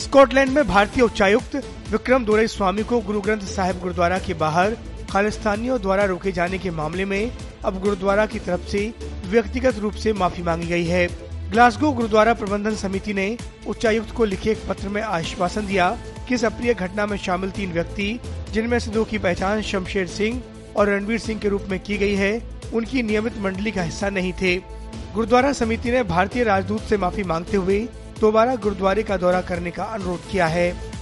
Scotland में भारतीय उच्चायुक्त विक्रम दोरई स्वामी को गुरु ग्रंथ साहिब गुरुद्वारा के बाहर खालिस्तानियों द्वारा रोके जाने के मामले में अब गुरुद्वारा की तरफ़ से व्यक्तिगत रूप से माफ़ी मांगी गई है। ग्लासगो गुरुद्वारा प्रबंधन समिति ने उच्चायुक्त को लिखे एक पत्र में आश्वासन दिया कि इस अप्रिय घटना में शामिल तीन व्यक्ति, जिनमें से दो की पहचान शमशेर सिंह और रणवीर सिंह के रूप में की गई है, उनकी नियमित मंडली का हिस्सा नहीं थे। गुरुद्वारा समिति ने भारतीय राजदूत से माफ़ी मांगते हुए दोबारा गुरुद्वारे का दौरा करने का अनुरोध किया है।